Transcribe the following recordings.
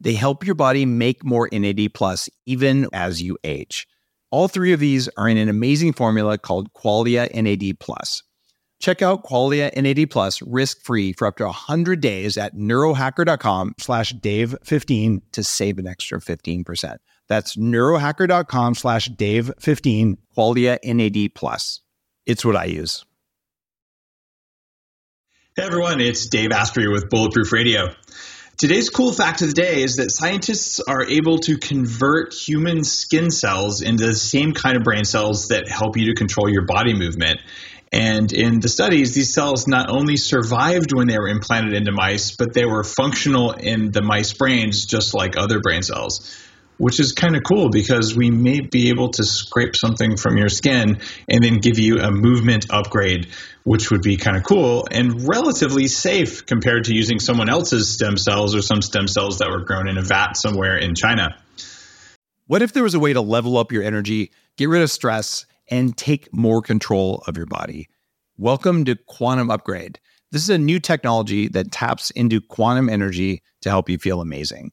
They help your body make more NAD plus even as you age. All three of these are in an amazing formula called Qualia NAD Plus. Check out Qualia NAD Plus risk-free for up to 100 days at neurohacker.com slash dave15 to save an extra 15%. That's neurohacker.com slash dave15, Qualia NAD Plus. It's what I use. Hey everyone, it's Dave Asprey with Bulletproof Radio. Today's cool fact of the day is that scientists are able to convert human skin cells into the same kind of brain cells that help you to control your body movement. And in the studies, these cells not only survived when they were implanted into mice, but they were functional in the mice brains just like other brain cells which is kind of cool because we may be able to scrape something from your skin and then give you a movement upgrade, which would be kind of cool and relatively safe compared to using someone else's stem cells or some stem cells that were grown in a vat somewhere in China. What if there was a way to level up your energy, get rid of stress, and take more control of your body? Welcome to Quantum Upgrade. This is a new technology that taps into quantum energy to help you feel amazing.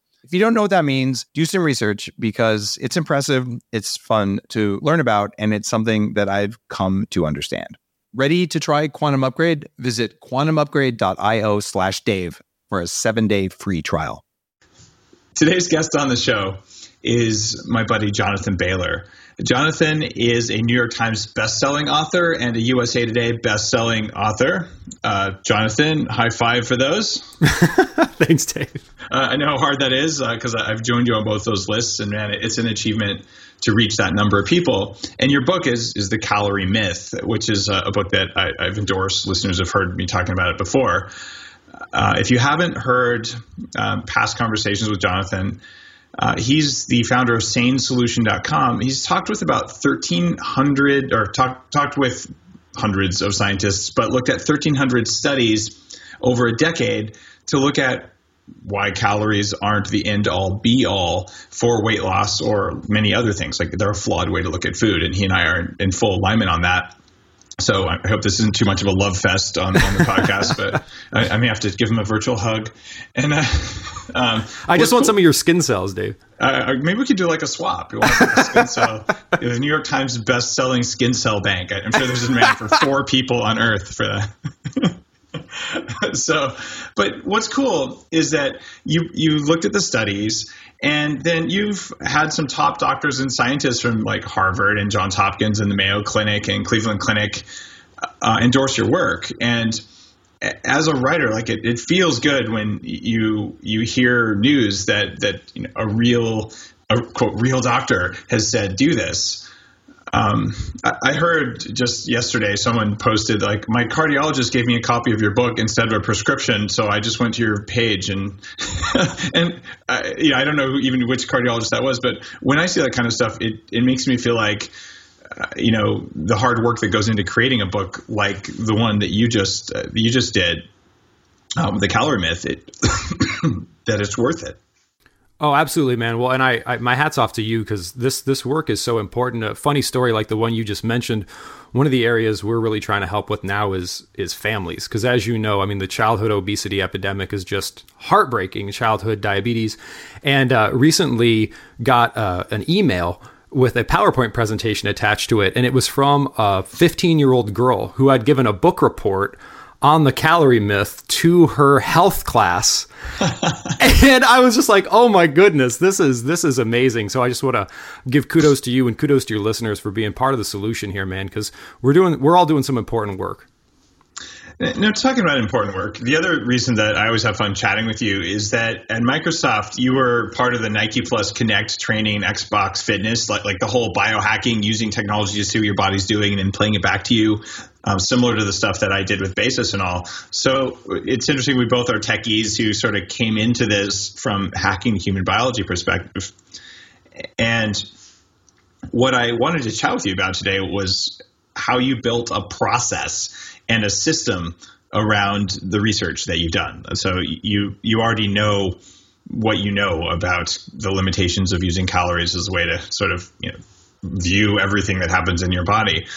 If you don't know what that means, do some research because it's impressive, it's fun to learn about, and it's something that I've come to understand. Ready to try Quantum Upgrade? Visit quantumupgrade.io slash Dave for a seven day free trial. Today's guest on the show is my buddy Jonathan Bailor. Jonathan is a New York Times bestselling author and a USA Today bestselling author. Uh, Jonathan, high five for those. Thanks, Dave. Uh, I know how hard that is because uh, I've joined you on both those lists, and man, it's an achievement to reach that number of people. And your book is is the Calorie Myth, which is a book that I, have endorsed. Listeners have heard me talking about it before. Uh, if you haven't heard um, past conversations with Jonathan, uh, he's the founder of SaneSolution.com. He's talked with about 1,300 or talked talked with hundreds of scientists, but looked at 1,300 studies over a decade to look at why calories aren't the end all be all for weight loss or many other things. Like they're a flawed way to look at food, and he and I are in full alignment on that. So I hope this isn't too much of a love fest on, on the podcast, but I, I, may have to give him a virtual hug. And uh, um, I just want cool. some of your skin cells, Dave. Uh, maybe we could do like a swap. You want a skin cell? the New York Times best-selling skin cell bank. I'm sure there's a demand for four people on Earth for that. so, but what's cool is that you you looked at the studies, and then you've had some top doctors and scientists from like Harvard and Johns Hopkins and the Mayo Clinic and Cleveland Clinic uh, endorse your work. And as a writer, like it, it feels good when you you hear news that that you know, a real a quote real doctor has said do this Um, I heard just yesterday someone posted like my cardiologist gave me a copy of your book instead of a prescription, so I just went to your page and and I, know, I don't know even which cardiologist that was, but when I see that kind of stuff, it it makes me feel like uh, you know the hard work that goes into creating a book like the one that you just uh, you just did, um, the calorie myth, it that it's worth it. Oh, absolutely, man. Well, and I, I my hats off to you because this this work is so important. A funny story like the one you just mentioned. One of the areas we're really trying to help with now is is families because, as you know, I mean, the childhood obesity epidemic is just heartbreaking. Childhood diabetes, and uh, recently got uh, an email with a PowerPoint presentation attached to it, and it was from a 15 year old girl who had given a book report on the calorie myth to her health class. And i was just like oh my goodness this is this is amazing. So i just want to give kudos to you and kudos to your listeners for being part of the solution here man because we're doing we're all doing some important work now, talking about important work, the other reason that I always have fun chatting with you is that at Microsoft, you were part of the Nike Plus Kinect training Xbox Fitness, like, like the whole biohacking, using technology to see what your body's doing and then playing it back to you, um, similar to the stuff that I did with Basis and all. So it's interesting. We both are techies who sort of came into this from hacking the human biology perspective. And what I wanted to chat with you about today was how you built a process and a system around the research that you've done. So you you already know what you know about the limitations of using calories as a way to sort of you know, view everything that happens in your body.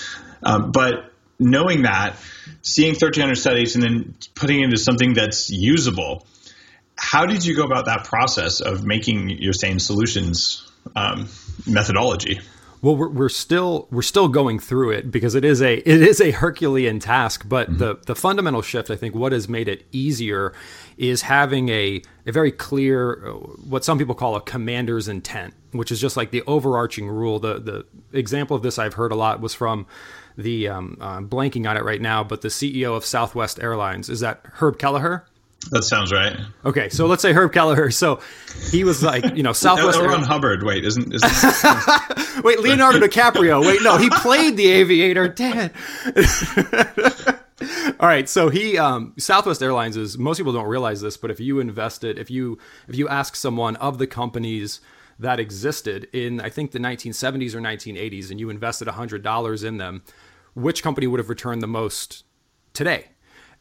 Um, but knowing that, seeing 1,300 studies and then putting it into something that's usable, how did you go about that process of making your SANE solutions um, methodology? Well, we're, we're still we're still going through it because it is a it is a Herculean task. But mm-hmm. the the fundamental shift, I think, what has made it easier is having a a very clear what some people call a commander's intent, which is just like the overarching rule. The the example of this I've heard a lot was from the um, uh, blanking on it right now, but the CEO of Southwest Airlines is that Herb Kelleher. That sounds right. Okay, so let's say Herb Kelleher. So he was like, you know, Southwest. Ron Hubbard. Wait, isn't? isn't Wait, Leonardo DiCaprio. Wait, no, he played the aviator. Dad. All right, so he um, Southwest Airlines is most people don't realize this, but if you invested, if you if you ask someone of the companies that existed in I think the 1970s or 1980s, and you invested hundred dollars in them, which company would have returned the most today?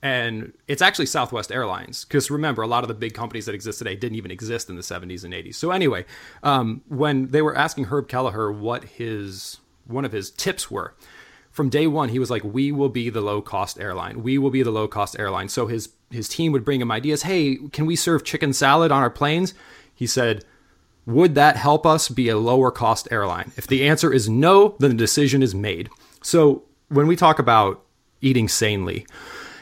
And it's actually Southwest Airlines because remember a lot of the big companies that exist today didn't even exist in the 70s and 80s. So anyway, um, when they were asking Herb Kelleher what his one of his tips were, from day one he was like, "We will be the low cost airline. We will be the low cost airline." So his his team would bring him ideas. Hey, can we serve chicken salad on our planes? He said. Would that help us be a lower cost airline? If the answer is no, then the decision is made. So, when we talk about eating sanely,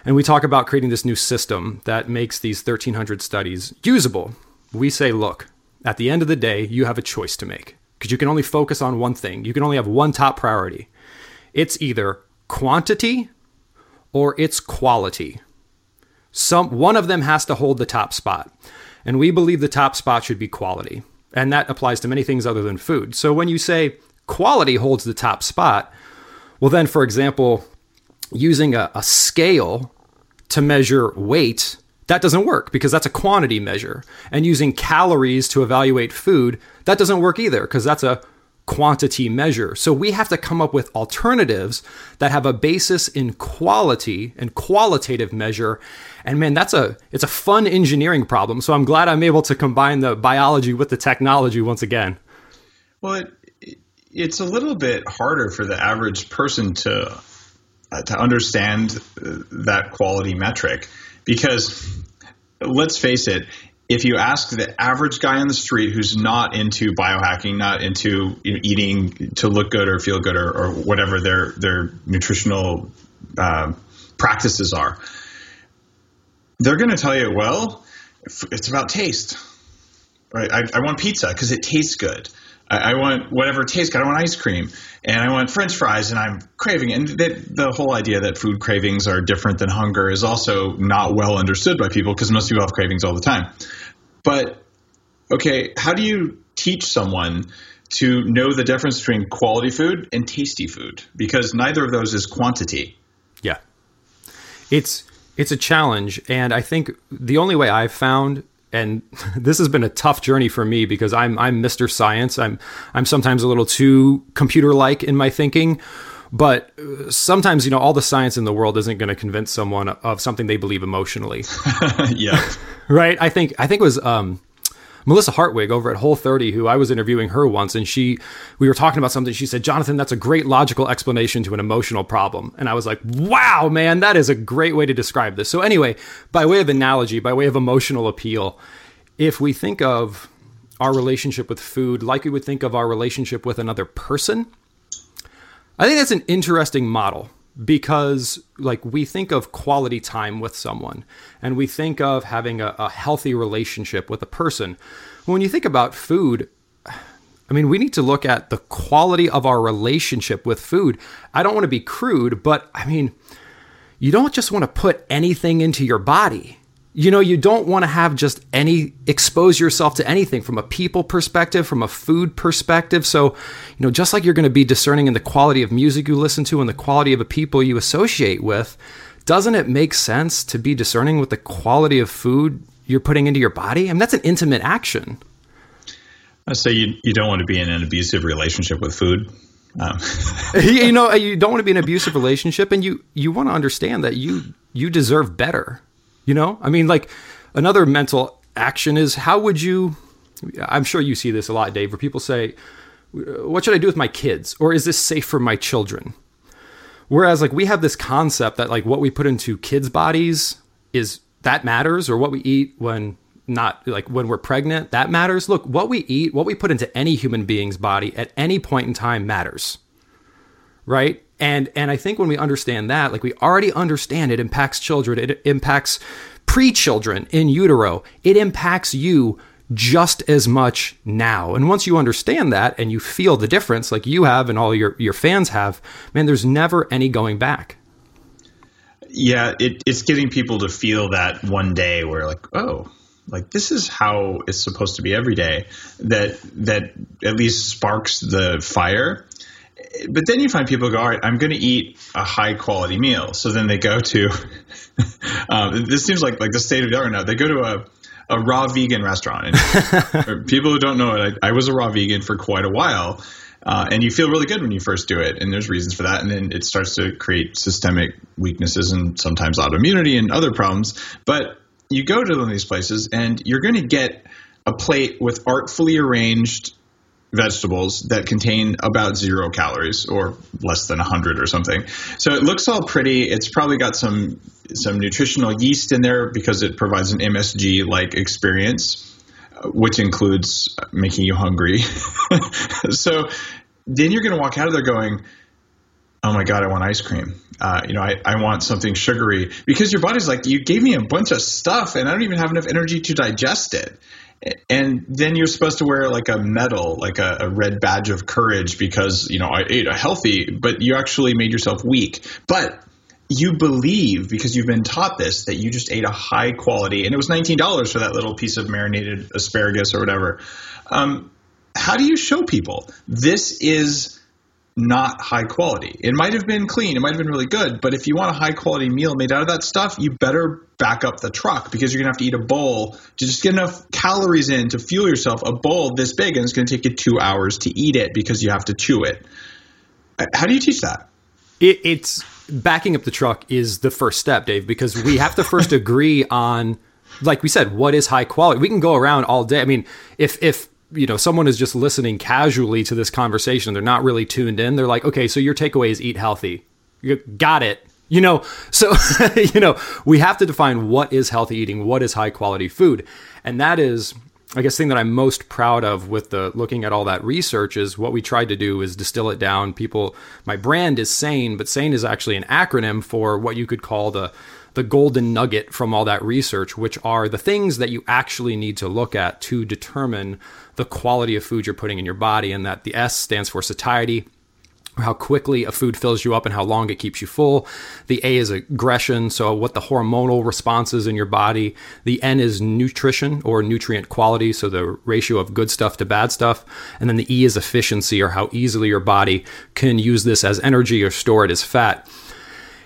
and we talk about creating this new system that makes these 1,300 studies usable. We say, look, at the end of the day, you have a choice to make because you can only focus on one thing. You can only have one top priority. It's either quantity or it's quality. Some one of them has to hold the top spot. And we believe the top spot should be quality. And that applies to many things other than food. So when you say quality holds the top spot, well then for example, using a, a scale to measure weight, that doesn't work because that's a quantity measure. And using calories to evaluate food, that doesn't work either because that's a quantity measure. So we have to come up with alternatives that have a basis in quality and qualitative measure. And man, that's a it's a fun engineering problem. So I'm glad I'm able to combine the biology with the technology once again. Well, it, it's a little bit harder for the average person to to understand uh, that quality metric because let's face it if you ask the average guy on the street who's not into biohacking, not into eating to look good or feel good or, or whatever their their nutritional uh, practices are, they're going to tell you, well, it's about taste. Right? I, I want pizza because it tastes good. I, I want whatever tastes good. I want ice cream and I want French fries, and I'm craving. And the, the whole idea that food cravings are different than hunger is also not well understood by people because most people have cravings all the time. But okay, how do you teach someone to know the difference between quality food and tasty food because neither of those is quantity. Yeah. It's it's a challenge and I think the only way I've found and this has been a tough journey for me because I'm I'm Mr. Science. I'm I'm sometimes a little too computer like in my thinking, but sometimes you know all the science in the world isn't going to convince someone of something they believe emotionally. yeah. right? I think I think it was um Melissa Hartwig over at Whole 30, who I was interviewing her once, and she, we were talking about something. She said, Jonathan, that's a great logical explanation to an emotional problem. And I was like, wow, man, that is a great way to describe this. So, anyway, by way of analogy, by way of emotional appeal, if we think of our relationship with food like we would think of our relationship with another person, I think that's an interesting model because like we think of quality time with someone and we think of having a, a, healthy relationship with a person. When you think about food i mean we need to look at the quality of our relationship with food. I don't want to be crude but i mean you don't just want to put anything into your body you know, you don't want to have just any expose yourself to anything from a people perspective, from a food perspective. So, you know, just like you're going to be discerning in the quality of music you listen to and the quality of the people you associate with, doesn't it make sense to be discerning with the quality of food you're putting into your body? I mean, that's an intimate action. I say you, you don't want to be in an abusive relationship with food. Um. you know, you don't want to be in an abusive relationship, and you you want to understand that you you deserve better you know, I mean, like another mental action is how would you? I'm sure you see this a lot, Dave, where people say, "What should I do with my kids?" or "Is this safe for my children?" Whereas, like, we have this concept that like what we put into kids' bodies is that matters, or what we eat when not like when we're pregnant that matters. Look, what we eat, what we put into any human being's body at any point in time matters, right? And and I think when we understand that, like we already understand it impacts children, it impacts pre-children in utero, it impacts you just as much now. And once you understand that and you feel the difference, like you have and all your, your fans have, man, there's never any going back. Yeah, it, it's getting people to feel that one day where like, oh, like this is how it's supposed to be every day. That that at least sparks the fire but then you find people go, all right, I'm going to eat a high quality meal. So then they go to, um, this seems like like the state of the art now. They go to a, a raw vegan restaurant. And people who don't know it, I, I, was a raw vegan for quite a while. Uh, and you feel really good when you first do it. And there's reasons for that. And then it starts to create systemic weaknesses and sometimes autoimmunity and other problems. But you go to one of these places and you're going to get a plate with artfully arranged vegetables that contain about zero calories or less than 100 or something. So it looks all pretty. It's probably got some some nutritional yeast in there because it provides an MSG like experience, which includes making you hungry. so then you're going to walk out of there going, oh my god i want ice cream uh, you know I, I want something sugary because your body's like you gave me a bunch of stuff and i don't even have enough energy to digest it and then you're supposed to wear like a medal, like a, a, red badge of courage because you know I ate a healthy, but you actually made yourself weak. But you believe because you've been taught this that you just ate a high quality, and it was nineteen dollars for that little piece of marinated asparagus or whatever. Um, how do you show people this is? Not high quality. It might have been clean, it might have been really good, but if you want a high quality meal made out of that stuff, you better back up the truck because you're going to have to eat a bowl to just get enough calories in to fuel yourself. A bowl this big, and it's going to take you two hours to eat it because you have to chew it. How do you teach that? It, it's backing up the truck is the first step, Dave, because we have to first agree on like we said, what is high quality? We can go around all day. I mean, if if you know someone is just listening casually to this conversation. They're not really tuned in. They're like okay so your takeaway is eat healthy. You got it. You know so you know we have to define what is healthy eating what is high quality food. And that is i guess thing that i'm most proud of with the looking at all that research is what we tried to do is distill it down. People my brand is sane but sane is actually an acronym for what you could call the the golden nugget from all that research, which are the things that you actually need to look at to determine the quality of food you're putting in your body. And that the S stands for satiety, how quickly a food fills you up and how long it keeps you full. The A is aggression, so what the hormonal responses in your body. The N is nutrition or nutrient quality, so the ratio of good stuff to bad stuff. And then the E is efficiency or how easily your body can use this as energy or store it as fat.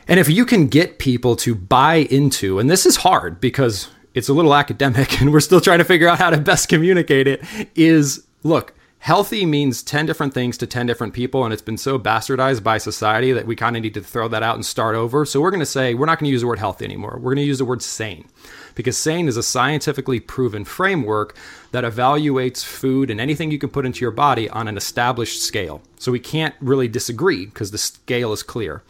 And if you can get people to buy into, and this is hard because it's a little academic and we're still trying to figure out how to best communicate it, is look, healthy means 10 different things to 10 different people and it's been so bastardized by society that we kind of need to throw that out and start over. So we're going to say we're not going to use the word healthy anymore. We're going to use the word sane. Because sane is a scientifically proven framework that evaluates food and anything you can put into your body on an established scale. So we can't really disagree because the scale is clear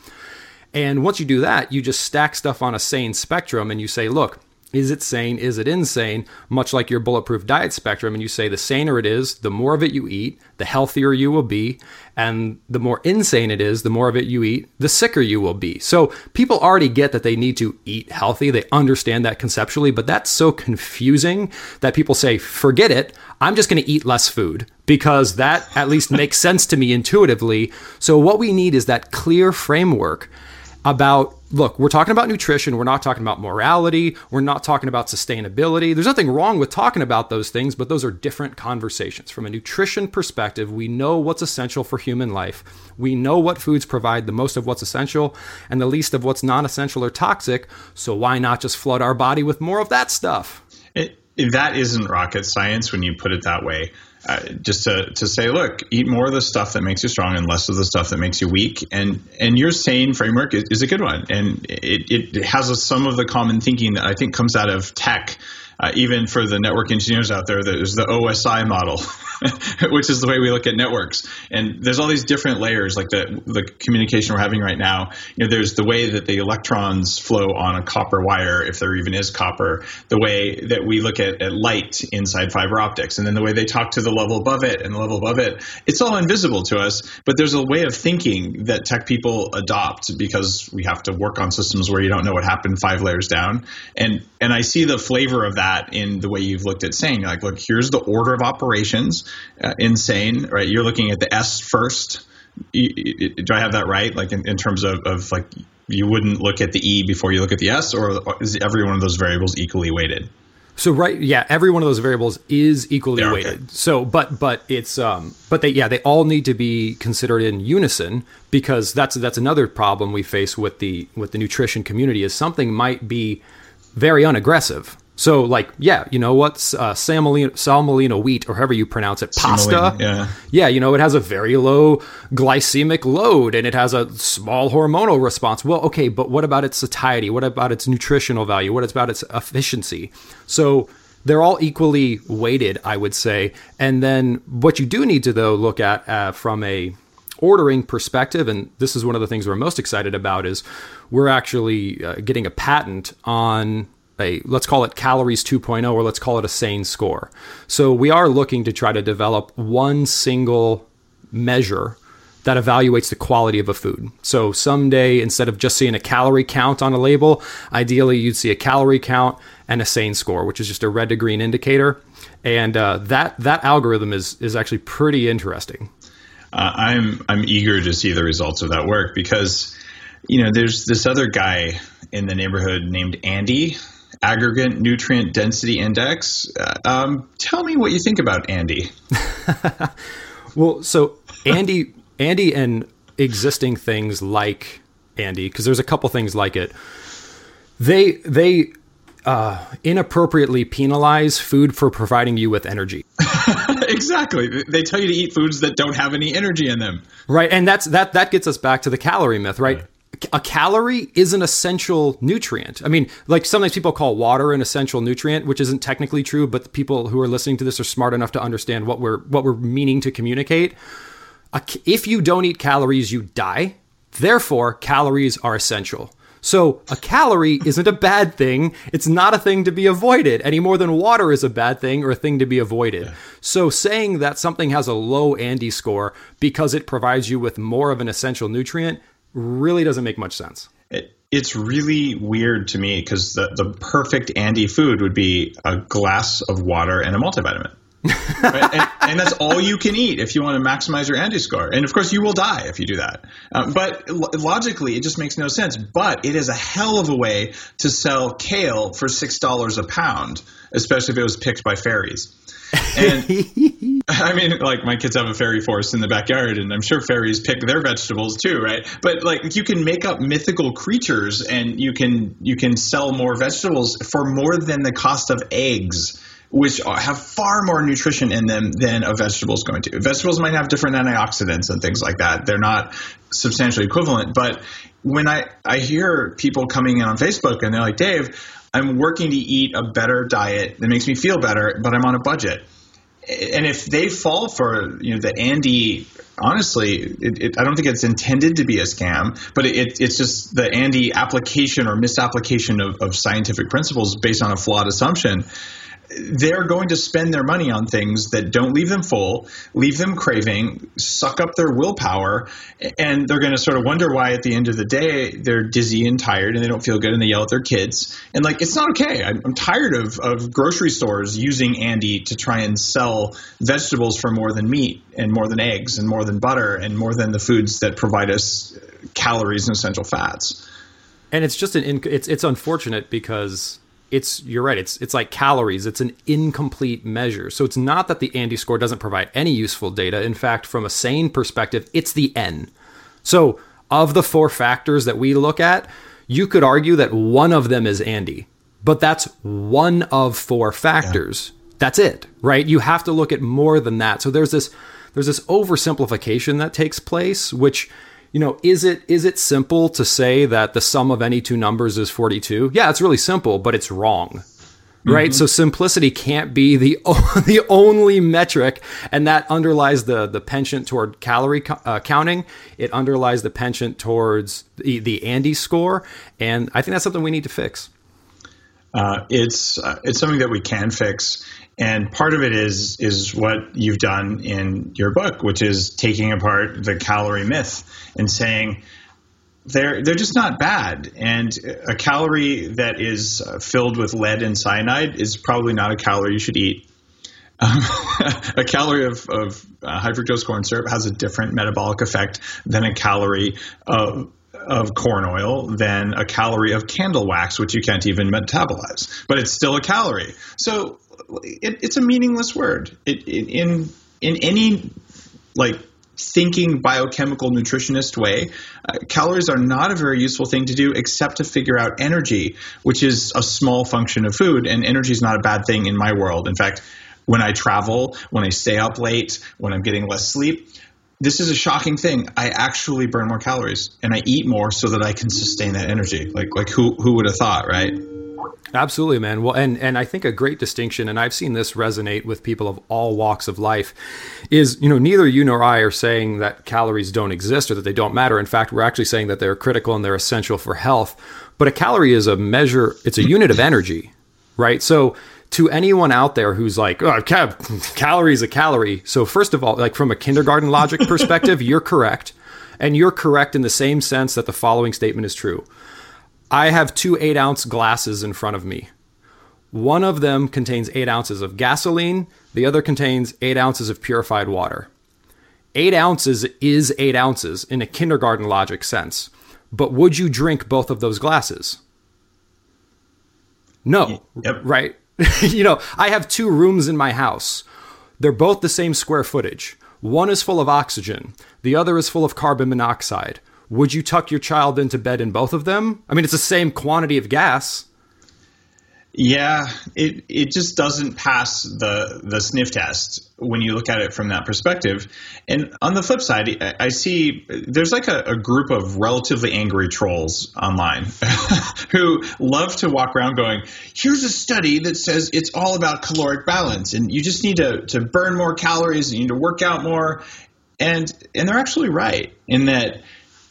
and once you do that you just stack stuff on a sane spectrum and you say look is it sane? Is it insane? Much like your bulletproof diet spectrum. And you say the saner it is, the more of it you eat, the healthier you will be. And the more insane it is, the more of it you eat, the sicker you will be. So people already get that they need to eat healthy. They understand that conceptually, but that's so confusing that people say, forget it. I'm just going to eat less food because that at least makes sense to me intuitively. So what we need is that clear framework about look, we're talking about nutrition. We're not talking about morality. We're not talking about sustainability. There's nothing wrong with talking about those things, but those are different conversations. From a nutrition perspective, we know what's essential for human life. We know what foods provide the most of what's essential and the least of what's non essential or toxic. So why not just flood our body with more of that stuff? It, that isn't rocket science when you put it that way. Just to, to say, look, eat more of the stuff that makes you strong and less of the stuff that makes you weak. And and your sane framework is, is a good one, and it, it has a, some of the common thinking that I think comes out of tech. Uh, even for the network engineers out there, there's the OSI model, which is the way we look at networks. And there's all these different layers, like the the communication we're having right now. You know, there's the way that the electrons flow on a copper wire, if there even is copper. The way that we look at, at light inside fiber optics, and then the way they talk to the level above it and the level above it. It's all invisible to us, but there's a way of thinking that tech people adopt because we have to work on systems where you don't know what happened five layers down. And and I see the flavor of that in the way you've looked at saying, like, look, here's the order of operations uh, insane, right? You're looking at the S first. Do I have that right? Like in, in terms of, of like you wouldn't look at the E before you look at the S, or is every one of those variables equally weighted? So right, yeah, every one of those variables is equally yeah, weighted. Okay. So, but but it's um, but they yeah, they all need to be considered in unison because that's that's another problem we face with the with the nutrition community is something might be very unaggressive so, like, yeah, you know what's uh, Salmolino, Salmolino wheat, or however you pronounce it, pasta. yeah. Yeah, you know, it has a very low glycemic load and it has a small hormonal response. Well, okay, but what about its satiety? What about its nutritional value? What about its efficiency? So, they're all equally weighted, I would say. And then what you do need to, though, look at uh, from a ordering perspective, and this is one of the things we're most excited about, is we're actually uh, getting a patent on a let's call it calories 2.0 or let's call it a sane score. So we are looking to try to develop one single measure that evaluates the quality of a food. So someday instead of just seeing a calorie count on a label, ideally you'd see a calorie count and a sane score, which is just a red to green indicator. And uh, that that algorithm is is actually pretty interesting. Uh, I'm I'm eager to see the results of that work because you know there's this other guy in the neighborhood named ANDI aggregate nutrient density index. Uh, um, tell me what you think about ANDI. well, so ANDI, ANDI, and existing things like ANDI, because there's a couple things like it. They they uh, inappropriately penalize food for providing you with energy. exactly. They tell you to eat foods that don't have any energy in them. Right, and that's that that gets us back to the calorie myth, right? right a calorie is an essential nutrient. I mean, like sometimes people call water an essential nutrient, which isn't technically true, but the people who are listening to this are smart enough to understand what we're what we're meaning to communicate. If you don't eat calories, you die. Therefore, calories are essential. So, a calorie isn't a bad thing. It's not a thing to be avoided any more than water is a bad thing or a thing to be avoided. Yeah. So, saying that something has a low ANDI score because it provides you with more of an essential nutrient really doesn't make much sense. It, it's really weird to me because the, the perfect ANDI food would be a glass of water and a multivitamin. right? and, and, that's all you can eat if you want to maximize your ANDI score. And of course, you will die if you do that. Um, but lo- logically, it just makes no sense. But it is a hell of a way to sell kale for six dollars a pound, especially if it was picked by fairies. And I mean, like my kids have a fairy forest in the backyard, and I'm sure fairies pick their vegetables too, right? But like you can make up mythical creatures, and you can you can sell more vegetables for more than the cost of eggs which have far more nutrition in them than a vegetable is going to. Vegetables might have different antioxidants and things like that. They're not substantially equivalent. But when I, I hear people coming in on Facebook and they're like, Dave, I'm working to eat a better diet that makes me feel better, but I'm on a budget. And if they fall for you know the ANDI, honestly, it, it, I don't think it's intended to be a scam, but it, it's just the ANDI application or misapplication of, of scientific principles based on a flawed assumption they're going to spend their money on things that don't leave them full, leave them craving, suck up their willpower, and they're going to sort of wonder why at the end of the day they're dizzy and tired and they don't feel good and they yell at their kids. And like, it's not okay. I'm, I'm tired of, of grocery stores using ANDI to try and sell vegetables for more than meat and more than eggs and more than butter and more than the foods that provide us calories and essential fats. And it's just an, it's, it's unfortunate because it's you're right it's it's like calories it's an incomplete measure. So it's not that the ANDI score doesn't provide any useful data. In fact from a sane perspective it's the n. So of the four factors that we look at you could argue that one of them is ANDI but that's one of four factors. Yeah. that's it right? You have to look at more than that. So there's this there's this oversimplification that takes place which you know, is it is it simple to say that the sum of any two numbers is 42? Yeah, it's really simple, but it's wrong. Right? Mm-hmm. So simplicity can't be the the only metric and that underlies the the penchant toward calorie uh, counting. It underlies the penchant towards the, the ANDI score and I think that's something we need to fix. Uh, it's uh, it's something that we can fix and part of it is is what you've done in your book, which is taking apart the calorie myth and saying they're they're just not bad. And a calorie that is filled with lead and cyanide is probably not a calorie you should eat. Um, a calorie of, of uh, high fructose corn syrup has a different metabolic effect than a calorie of of corn oil than a calorie of candle wax, which you can't even metabolize, but it's still a calorie. So it, it's a meaningless word. It, it, in in any like thinking biochemical nutritionist way, uh, calories are not a very useful thing to do except to figure out energy, which is a small function of food. And energy is not a bad thing in my world. In fact, when I travel, when I stay up late, when I'm getting less sleep, this is a shocking thing. I actually burn more calories and I eat more so that I can sustain that energy. Like like who who would have thought, right? Absolutely, man. Well, and and I think a great distinction, and I've seen this resonate with people of all walks of life, is you know neither you nor I are saying that calories don't exist or that they don't matter. In fact, we're actually saying that they're critical and they're essential for health. But a calorie is a measure; it's a unit of energy, right? So to anyone out there who's like, oh, cal- calorie is a calorie. So first of all, like from a kindergarten logic perspective, you're correct, and you're correct in the same sense that the following statement is true. I have two eight ounce glasses in front of me. One of them contains eight ounces of gasoline, the other contains eight ounces of purified water. Eight ounces is eight ounces in a kindergarten logic sense. But would you drink both of those glasses? No. Yep. Right? you know, I have two rooms in my house. They're both the same square footage. One is full of oxygen, the other is full of carbon monoxide. Would you tuck your child into bed in both of them? I mean, it's the same quantity of gas. Yeah, it it just doesn't pass the the sniff test when you look at it from that perspective. And on the flip side, I see there's like a, a group of relatively angry trolls online who love to walk around going, "Here's a study that says it's all about caloric balance, and you just need to to burn more calories, and you need to work out more." And and they're actually right in that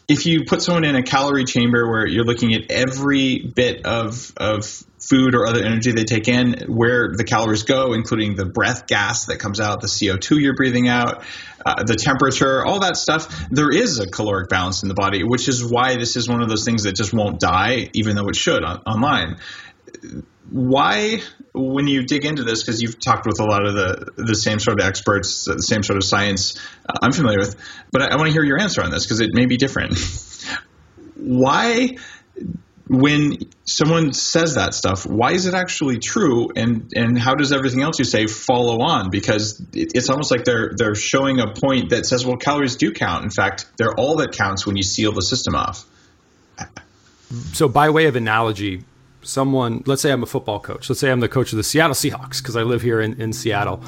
if you put someone in a calorie chamber where you're looking at every bit of of food or other energy they take in, where the calories go, including the breath gas that comes out, the CO2 you're breathing out, uh, the temperature, all that stuff, there is a caloric balance in the body, which is why this is one of those things that just won't die, even though it should on, online. Why, when you dig into this, because you've talked with a lot of the the same sort of experts, the same sort of science uh, I'm familiar with, but I, I want to hear your answer on this because it may be different. why when someone says that stuff, why is it actually true, and and how does everything else you say follow on? Because it, it's almost like they're they're showing a point that says, well, calories do count. In fact, they're all that counts when you seal the system off. So, by way of analogy, someone, let's say I'm a football coach. Let's say I'm the coach of the Seattle Seahawks because I live here in, in Seattle,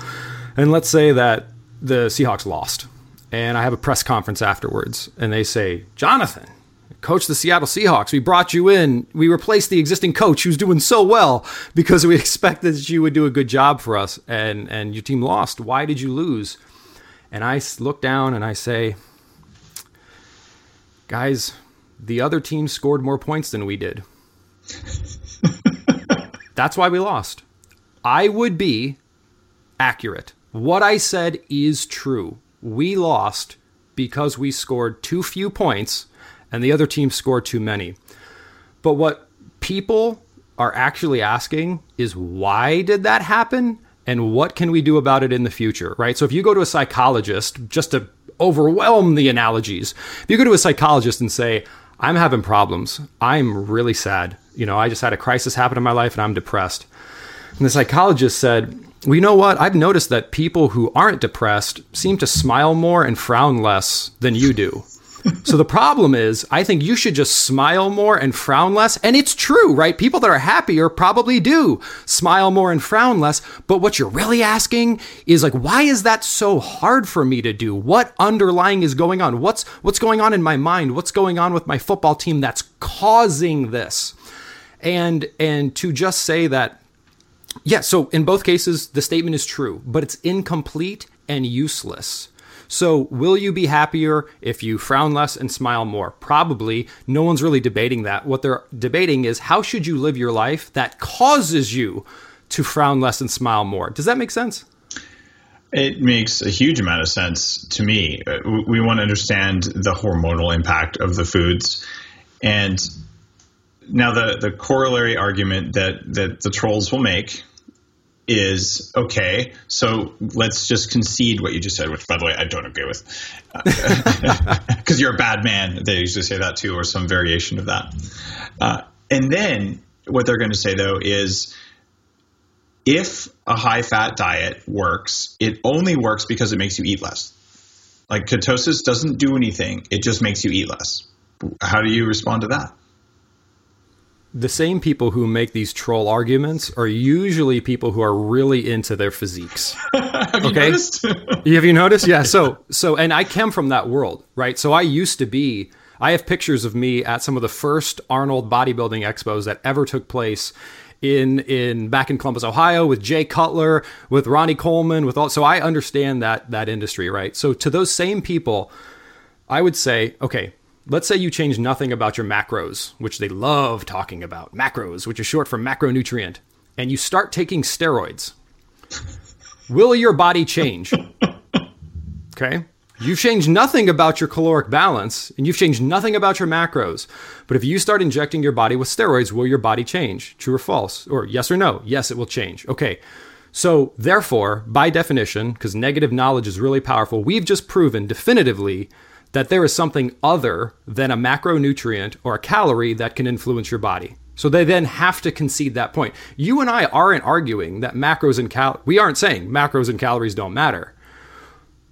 and let's say that the Seahawks lost, and I have a press conference afterwards, and they say, Jonathan coach the Seattle Seahawks. We brought you in. We replaced the existing coach who's doing so well because we expected that you would do a good job for us, and and your team lost. Why did you lose? And I look down and I say, guys, the other team scored more points than we did. That's why we lost. I would be accurate. What I said is true. We lost because we scored too few points and the other team scored too many. But what people are actually asking is why did that happen and what can we do about it in the future, right? So if you go to a psychologist, just to overwhelm the analogies, if you go to a psychologist and say, I'm having problems, I'm really sad, you know, I just had a crisis happen in my life and I'm depressed. And the psychologist said, well, you know what? I've noticed that people who aren't depressed seem to smile more and frown less than you do so the problem is, I think you should just smile more and frown less. And it's true, right? People that are happier probably do smile more and frown less. But what you're really asking is like, why is that so hard for me to do? What underlying is going on? What's what's going on in my mind? What's going on with my football team that's causing this? And and to just say that yeah, so in both cases the statement is true, but it's incomplete and useless. So, will you be happier if you frown less and smile more? Probably. No one's really debating that. What they're debating is how should you live your life that causes you to frown less and smile more? Does that make sense? It makes a huge amount of sense to me. We want to understand the hormonal impact of the foods. And now the, the corollary argument that, that the trolls will make is okay. So let's just concede what you just said, which, by the way, I don't agree with, because uh, you're a bad man. They usually say that too, or some variation of that. Uh, and then what they're going to say though is, if a high fat diet works, it only works because it makes you eat less. Like ketosis doesn't do anything; it just makes you eat less. How do you respond to that? The same people who make these troll arguments are usually people who are really into their physiques. Have okay. You Have you noticed? Yeah. So so and I came from that world, right? So I used to be I have pictures of me at some of the first Arnold bodybuilding expos that ever took place in in back in Columbus, Ohio, with Jay Cutler, with Ronnie Coleman, with all. So I understand that that industry, right? So to those same people, I would say, okay, Let's say you change nothing about your macros, which they love talking about, macros, which is short for macronutrient, and you start taking steroids. Will your body change? Okay? You've changed nothing about your caloric balance and you've changed nothing about your macros. But if you start injecting your body with steroids, will your body change? True or false? Or yes or no? Yes, it will change. Okay. So, therefore, by definition, because negative knowledge is really powerful, we've just proven definitively that there is something other than a macronutrient or a calorie that can influence your body. So they then have to concede that point. You and I aren't arguing that macros and cal we aren't saying macros and calories don't matter.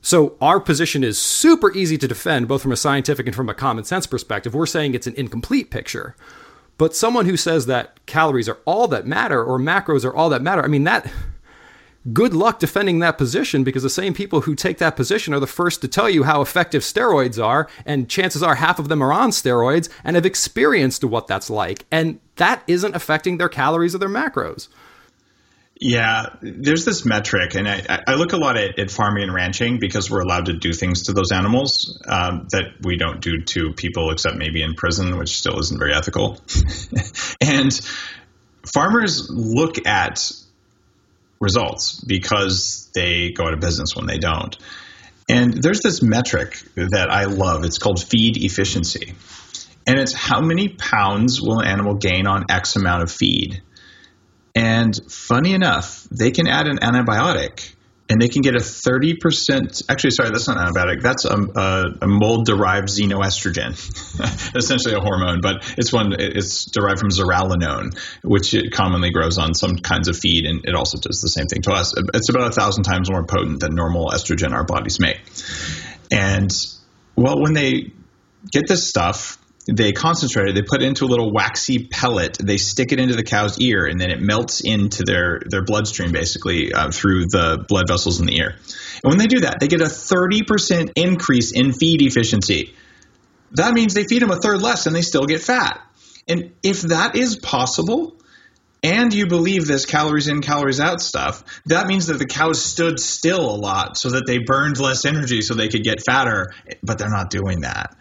So our position is super easy to defend both from a scientific and from a common sense perspective. We're saying it's an incomplete picture. But someone who says that calories are all that matter or macros are all that matter, I mean that good luck defending that position because the same people who take that position are the first to tell you how effective steroids are, and chances are half of them are on steroids and have experienced what that's like. And that isn't affecting their calories or their macros. Yeah, there's this metric, and I, I look a lot at, at, farming and ranching because we're allowed to do things to those animals um, that we don't do to people, except maybe in prison, which still isn't very ethical. and farmers look at results because they go out of business when they don't. And there's this metric that I love. It's called feed efficiency. And it's how many pounds will an animal gain on X amount of feed. And funny enough, they can add an antibiotic and they can get a 30% actually sorry that's not antibiotic. That's a, a, a mold derived xenoestrogen essentially a hormone but it's one it's derived from zearalenone which it commonly grows on some kinds of feed and it also does the same thing to us. It's about a thousand times more potent than normal estrogen our bodies make. And well when they get this stuff they concentrate it, they put it into a little waxy pellet, they stick it into the cow's ear, and then it melts into their, their bloodstream basically uh, through the blood vessels in the ear. And when they do that, they get a 30% increase in feed efficiency. That means they feed them a third less and they still get fat. And if that is possible, and you believe this calories in, calories out stuff, that means that the cows stood still a lot so that they burned less energy so they could get fatter, but they're not doing that.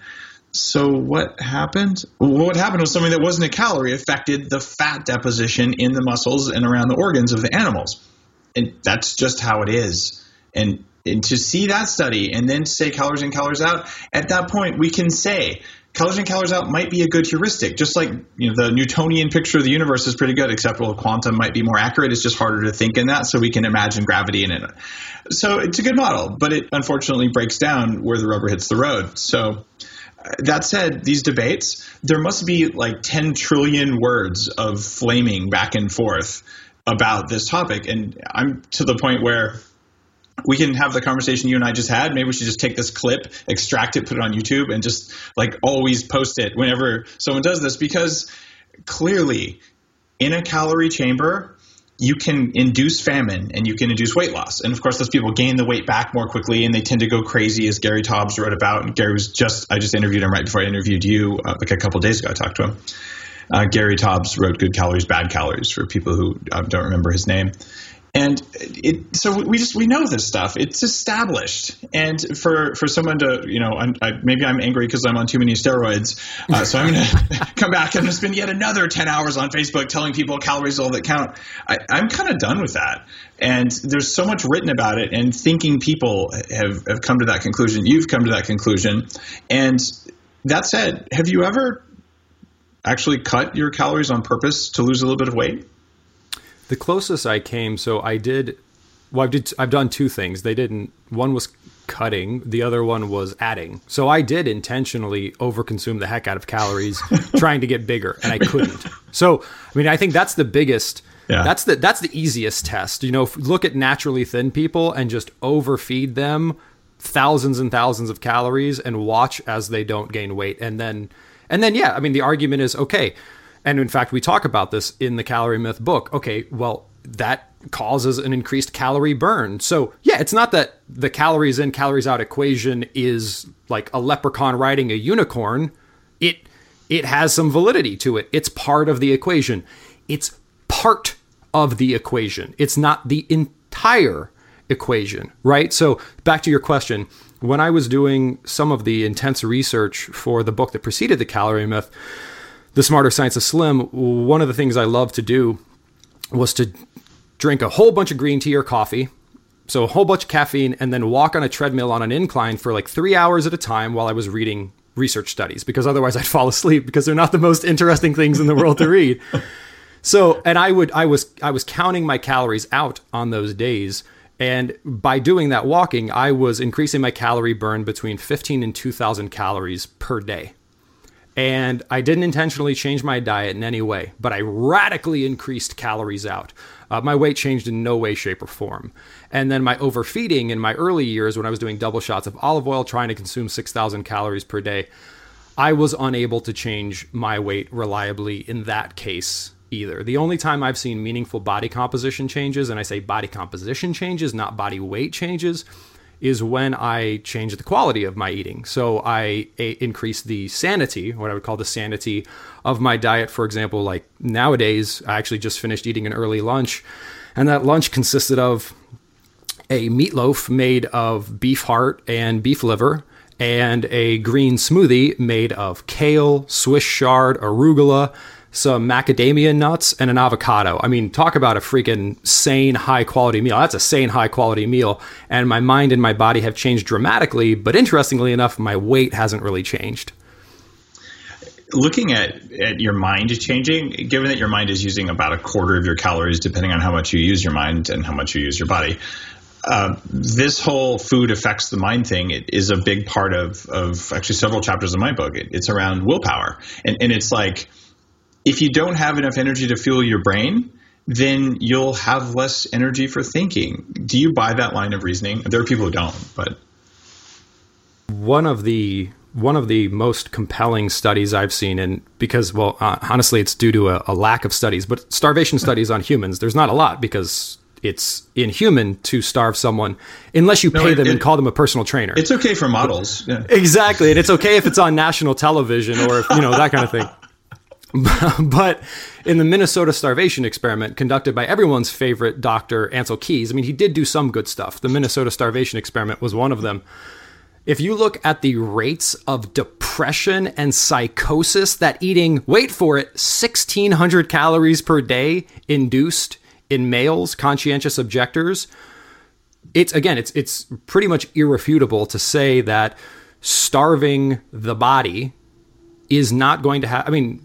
So what happened? what happened was something that wasn't a calorie affected the fat deposition in the muscles and around the organs of the animals. And that's just how it is. And, and to see that study and then say calories in, calories out, at that point we can say calories in, calories out might be a good heuristic. Just like you know the Newtonian picture of the universe is pretty good, except well quantum might be more accurate. It's just harder to think in that, so we can imagine gravity in it. So it's a good model, but it unfortunately breaks down where the rubber hits the road. So that said, these debates, there must be like 10 trillion words of flaming back and forth about this topic. And I'm to the point where we can have the conversation you and I just had. Maybe we should just take this clip, extract it, put it on YouTube, and just like always post it whenever someone does this because clearly in a calorie chamber, you can induce famine and you can induce weight loss. And of course, those people gain the weight back more quickly and they tend to go crazy, as Gary Taubes wrote about. And Gary was just, I just interviewed him right before I interviewed you, uh, like a couple days ago. I talked to him. Uh, Gary Taubes wrote Good Calories, Bad Calories for people who uh, don't remember his name and it, so we just we know this stuff. It's established. And for for someone to you know I, maybe i'm angry because i'm on too many steroids uh, so i'm going to come back and spend yet another 10 hours on facebook telling people calories all that count. I, i'm kind of done with that. And there's so much written about it and thinking people have, have come to that conclusion. You've come to that conclusion. And that said have you ever actually cut your calories on purpose to lose a little bit of weight the closest I came, so I did. Well, I did. I've done two things. They didn't. One was cutting. The other one was adding. So I did intentionally overconsume the heck out of calories, trying to get bigger, and I couldn't. So I mean, I think that's the biggest. Yeah. That's the that's the easiest test. You know, look at naturally thin people and just overfeed them thousands and thousands of calories and watch as they don't gain weight and then and then yeah, I mean the argument is okay, and in fact, we talk about this in the Calorie Myth book. Okay, well, that causes an increased calorie burn. So, yeah, it's not that the calories in, calories out equation is like a leprechaun riding a unicorn. It it has some validity to it. It's part of the equation. It's part of the equation. It's not the entire equation, right? So, back to your question, when I was doing some of the intense research for the book that preceded the Calorie Myth, the Smarter Science of Slim, one of the things I love to do was to drink a whole bunch of green tea or coffee, so a whole bunch of caffeine, and then walk on a treadmill on an incline for like three hours at a time while I was reading research studies because otherwise I'd fall asleep because they're not the most interesting things in the world to read. So, and I would, I was, I was counting my calories out on those days. And by doing that walking, I was increasing my calorie burn between 15 and 2000 calories per day. And I didn't intentionally change my diet in any way, but I radically increased calories out. Uh, my weight changed in no way, shape, or form. And then my overfeeding in my early years, when I was doing double shots of olive oil, trying to consume 6,000 calories per day, I was unable to change my weight reliably in that case either. The only time I've seen meaningful body composition changes, and I say body composition changes, not body weight changes, is when I change the quality of my eating. So I a- increase the sanity, what I would call the sanity of my diet. For example, like nowadays, I actually just finished eating an early lunch, and that lunch consisted of a meatloaf made of beef heart and beef liver, and a green smoothie made of kale, Swiss chard, arugula, some macadamia nuts, and an avocado. I mean, talk about a freaking sane, high quality meal. That's a sane, high quality meal. And my mind and my body have changed dramatically, but interestingly enough, my weight hasn't really changed. looking at, at your mind changing, given that your mind is using about a quarter of your calories, depending on how much you use your mind and how much you use your body, uh, this whole food affects the mind thing it is a big part of, of actually several chapters of my book. It, it's around willpower. And, and it's like, if you don't have enough energy to fuel your brain, then you'll have less energy for thinking. Do you buy that line of reasoning? There are people who don't, but one of the one of the most compelling studies I've seen, and because, well, uh, honestly, it's due to a, a, lack of studies, but starvation studies on humans, there's not a lot because it's inhuman to starve someone unless you no, pay it, them it, and call them a personal trainer. It's okay for models. Yeah. Exactly. And it's okay if it's on national television or, if, you know, that kind of thing. but in the Minnesota starvation experiment conducted by everyone's favorite doctor, Ancel Keys, I mean, he did do some good stuff. The Minnesota starvation experiment was one of them. If you look at the rates of depression and psychosis that eating, wait for it, 1600 calories per day induced in males, conscientious objectors, it's again, it's it's pretty much irrefutable to say that starving the body is not going to have I mean,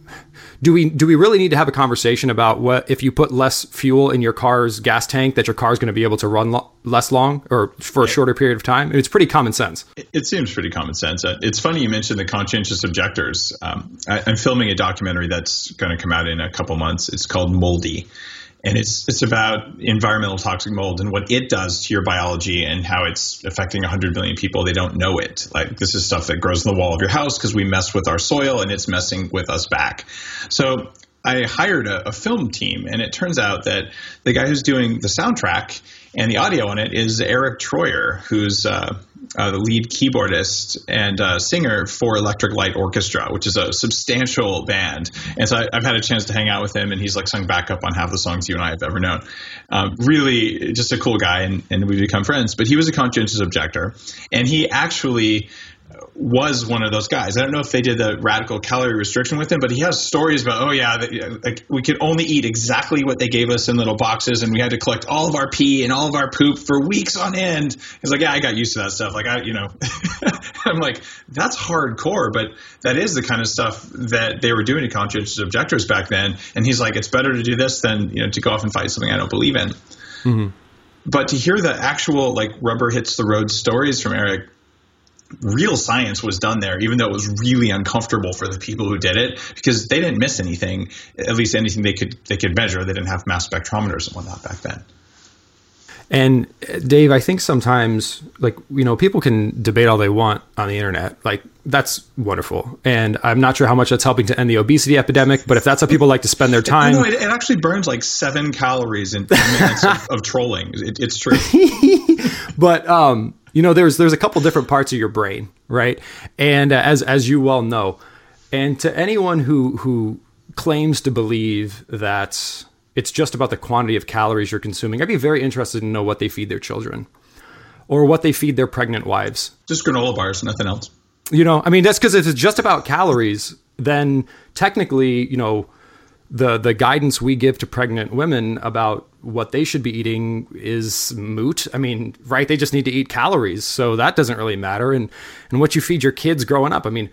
do we do we really need to have a conversation about what if you put less fuel in your car's gas tank that your car is going to be able to run lo- less long or for a shorter period of time? It's pretty common sense. It, it seems pretty common sense. Uh, it's funny you mentioned the conscientious objectors. Um, I, I'm filming a documentary that's going to come out in a couple months. It's called Moldy and it's it's about environmental toxic mold and what it does to your biology and how it's affecting 100 million people. They don't know it. Like this is stuff that grows in the wall of your house because we mess with our soil and it's messing with us back. So I hired a, a, film team, and it turns out that the guy who's doing the soundtrack and the audio on it is Eric Troyer, who's uh, uh, the lead keyboardist and uh, singer for Electric Light Orchestra, which is a substantial band. And so I, have had a chance to hang out with him, and he's like sung backup on half the songs you and I have ever known. Um, really, just a cool guy, and, and we've become friends. But he was a conscientious objector, and he actually was one of those guys. I don't know if they did the radical calorie restriction with him, but he has stories about, oh yeah, like we could only eat exactly what they gave us in little boxes, and we had to collect all of our pee and all of our poop for weeks on end. He's like, yeah, I got used to that stuff. Like I, you know, I'm like, that's hardcore, but that is the kind of stuff that they were doing to conscientious objectors back then. And he's like, it's better to do this than you know to go off and fight something I don't believe in. Mm-hmm. But to hear the actual like rubber hits the road stories from Eric real science was done there, even though it was really uncomfortable for the people who did it because they didn't miss anything, at least anything they could they could measure. They didn't have mass spectrometers and whatnot back then. And Dave, I think sometimes, like you know, people can debate all they want on the internet. Like that's wonderful, and I'm not sure how much that's helping to end the obesity epidemic. But if that's how people like to spend their time, no, it, it actually burns like seven calories in minutes of, of, trolling. It, it's true. but um, you know there's there's a couple different parts of your brain right? And uh, as as you well know and to anyone who who claims to believe that it's just about the quantity of calories you're consuming i'd be very interested to know what they feed their children or what they feed their pregnant wives. Just granola bars nothing else. You know i mean that's because if it's just about calories then technically you know the the guidance we give to pregnant women about what they should be eating is moot. I mean, right? They just need to eat calories, so that doesn't really matter. And and what you feed your kids growing up, I mean,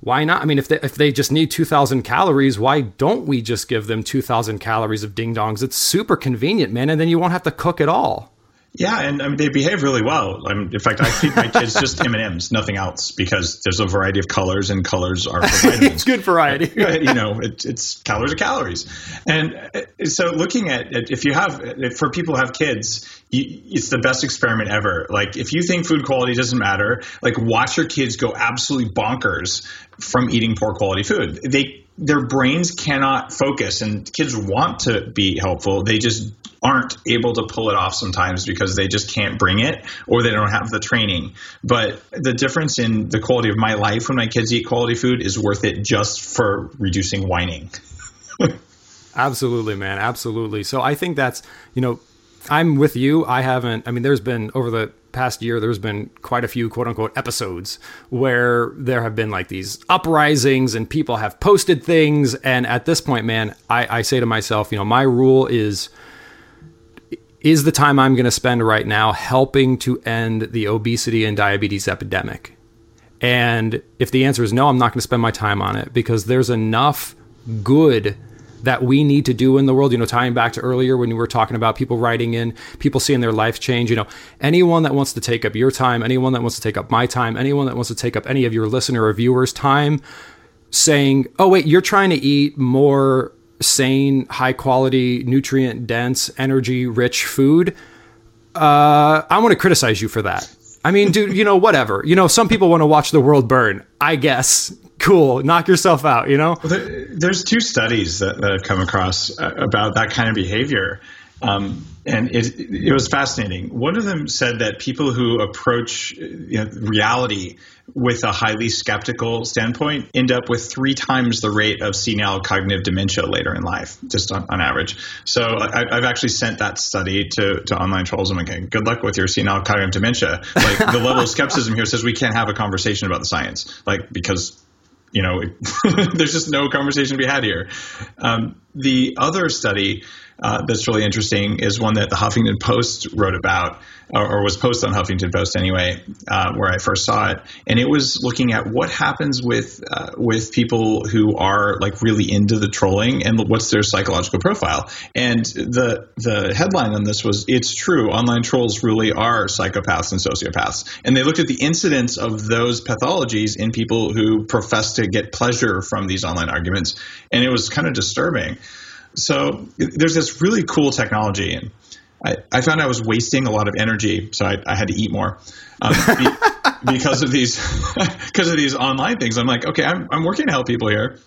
why not? I mean, if they if they just need two thousand calories, why don't we just give them two thousand calories of ding dongs? It's super convenient, man, and then you won't have to cook at all. Yeah, and I mean they behave really well. I mean, in fact, I feed my kids just M and M's, nothing else, because there's a variety of colors, and colors are it's good variety. you know, it, it's calories are calories, and uh, so looking at if you have for people who have kids, you, it's the best experiment ever. Like if you think food quality doesn't matter, like watch your kids go absolutely bonkers from eating poor quality food. They their brains cannot focus, and kids want to be helpful. They just aren't able to pull it off sometimes because they just can't bring it or they don't have the training. But the difference in the quality of my life when my kids eat quality food is worth it just for reducing whining. Absolutely, man. Absolutely. So I think that's, you know, I'm with you. I haven't, I mean, there's been over the past year, there's been quite a few quote unquote episodes where there have been like these uprisings and people have posted things. And at this point, man, I, I say to myself, you know, my rule is is the time I'm going to spend right now helping to end the obesity and diabetes epidemic. And if the answer is no, I'm not going to spend my time on it because there's enough good that we need to do in the world. You know, tying back to earlier when you were talking about people writing in, people seeing their life change. You know, anyone that wants to take up your time, anyone that wants to take up my time, anyone that wants to take up any of your listener or viewers' time, saying, "Oh wait, you're trying to eat more sane, high quality, nutrient dense, energy rich food." Uh, I want to criticize you for that. I mean, dude, you know, whatever. You know, some people want to watch the world burn. I guess cool, knock yourself out, you know? Well, there's two studies that, that, I've come across uh, about that kind of behavior. Um, and it, it was fascinating. One of them said that people who approach you know, reality with a highly skeptical standpoint end up with three times the rate of senile cognitive dementia later in life, just on, on average. So I, have actually sent that study to, to online trolls. I'm like, good luck with your senile cognitive dementia. Like the level of skepticism here says we can't have a conversation about the science, like because you know, there's just no conversation to be had here. Um, the other study uh, that's really interesting is one that the Huffington Post wrote about, or, or was posted on Huffington Post anyway, uh, where I first saw it, and it was looking at what happens with uh, with people who are like really into the trolling and what's their psychological profile. And the the headline on this was, "It's true, online trolls really are psychopaths and sociopaths." And they looked at the incidence of those pathologies in people who profess to get pleasure from these online arguments, and it was kind of disturbing. So there's this really cool technology, and I, I found I was wasting a lot of energy, so I, I had to eat more um, be, because of these because of these online things. I'm like, okay, I'm I'm working to help people here,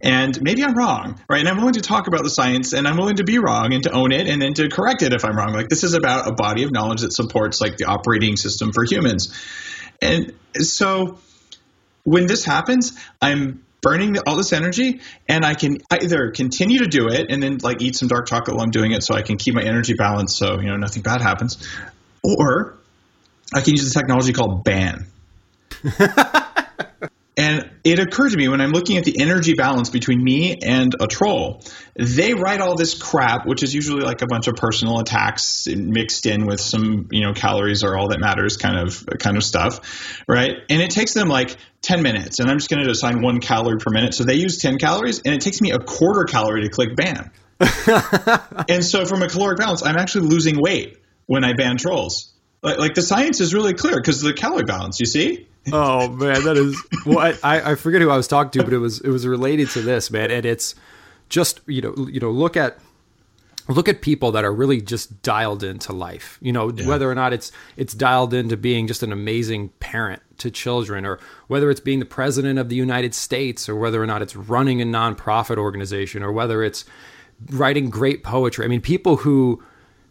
and maybe I'm wrong, right? And I'm willing to talk about the science, and I'm willing to be wrong, and to own it, and then to correct it if I'm wrong. Like this is about a body of knowledge that supports like the operating system for humans, and so when this happens, I'm burning all this energy and I can either continue to do it and then like eat some dark chocolate while I'm doing it so I can keep my energy balanced so, you know, nothing bad happens. Or I can use the technology called ban. And it occurred to me when I'm looking at the energy balance between me and a troll, they write all this crap, which is usually like a bunch of personal attacks mixed in with some, you know, calories are all that matters kind of kind of stuff, right? And it takes them like 10 minutes, and I'm just going to assign one calorie per minute. So they use 10 calories, and it takes me a quarter calorie to click ban. and so from a caloric balance, I'm actually losing weight when I ban trolls. Like, like the science is really clear because the calorie balance, you see? oh man, that is. Well, I, I forget who I was talking to, but it was it was related to this man, and it's just you know you know look at look at people that are really just dialed into life you know yeah. whether or not it's it's dialed into being just an amazing parent to children or whether it's being the president of the united states or whether or not it's running a nonprofit organization or whether it's writing great poetry i mean people who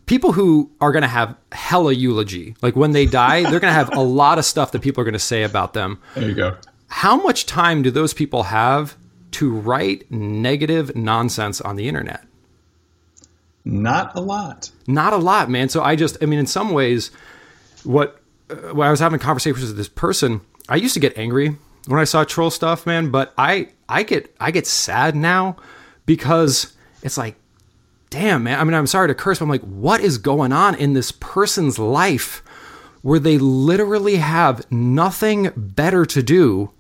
people who are going to have hella eulogy, like when they die, they're going to have a lot of stuff that people are going to say about them. There you go. How much time do those people have to write negative nonsense on the internet? Not a lot. Not a lot, man. So I just, I mean, in some ways, what uh, when I was having conversations with this person, I used to get angry when I saw troll stuff, man. But I, I get, I get sad now because it's like, damn, man. I mean, I'm sorry to curse, but I'm like, what is going on in this person's life where they literally have nothing better to do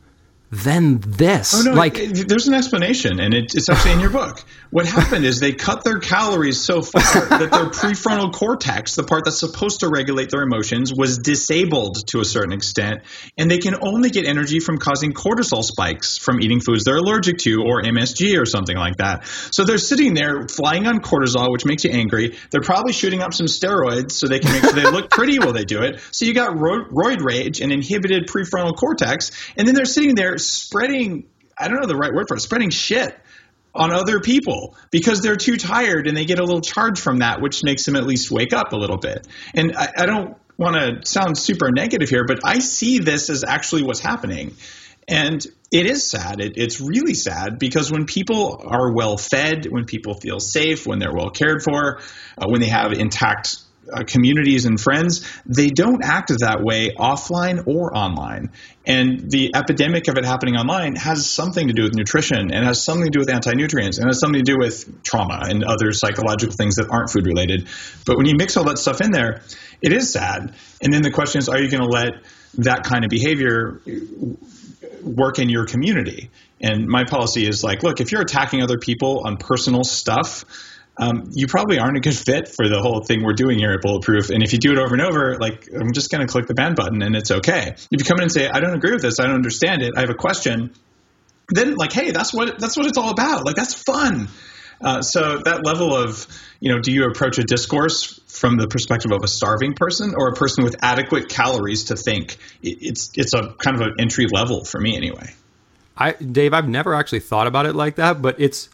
than this. Oh, no, like, it, it, there's an explanation, and it, it's actually in your book. What happened is they cut their calories so far that their prefrontal cortex, the part that's supposed to regulate their emotions, was disabled to a certain extent, and they can only get energy from causing cortisol spikes from eating foods they're allergic to, or MSG, or something like that. So they're sitting there flying on cortisol, which makes you angry. They're probably shooting up some steroids so they can make sure they look pretty while they do it. So you got ro- roid rage and inhibited prefrontal cortex, and then they're sitting there spreading I don't know the right word for it, spreading shit on other people because they're too tired and they get a little charge from that, which makes them at least wake up a little bit. And I, I don't want to sound super negative here, but I see this as actually what's happening. And it is sad. It, it's really sad because when people are well fed, when people feel safe, when they're well cared for, uh, when they have intact uh, communities and friends, they don't act that way offline or online. And the epidemic of it happening online has something to do with nutrition and has something to do with anti nutrients and has something to do with trauma and other psychological things that aren't food related. But when you mix all that stuff in there, it is sad. And then the question is, are you going to let that kind of behavior work in your community. And my policy is like, look, if you're attacking other people on personal stuff, um, you probably aren't a good fit for the whole thing we're doing here at Bulletproof. And if you do it over and over, like I'm just going to click the ban button and it's okay. If you come in and say, I don't agree with this, I don't understand it, I have a question, then like, hey, that's what that's what it's all about. Like that's fun. Uh, so that level of, you know, do you approach a discourse from the perspective of a starving person or a person with adequate calories to think? It's it's a kind of an entry level for me anyway. I Dave, I've never actually thought about it like that, but it's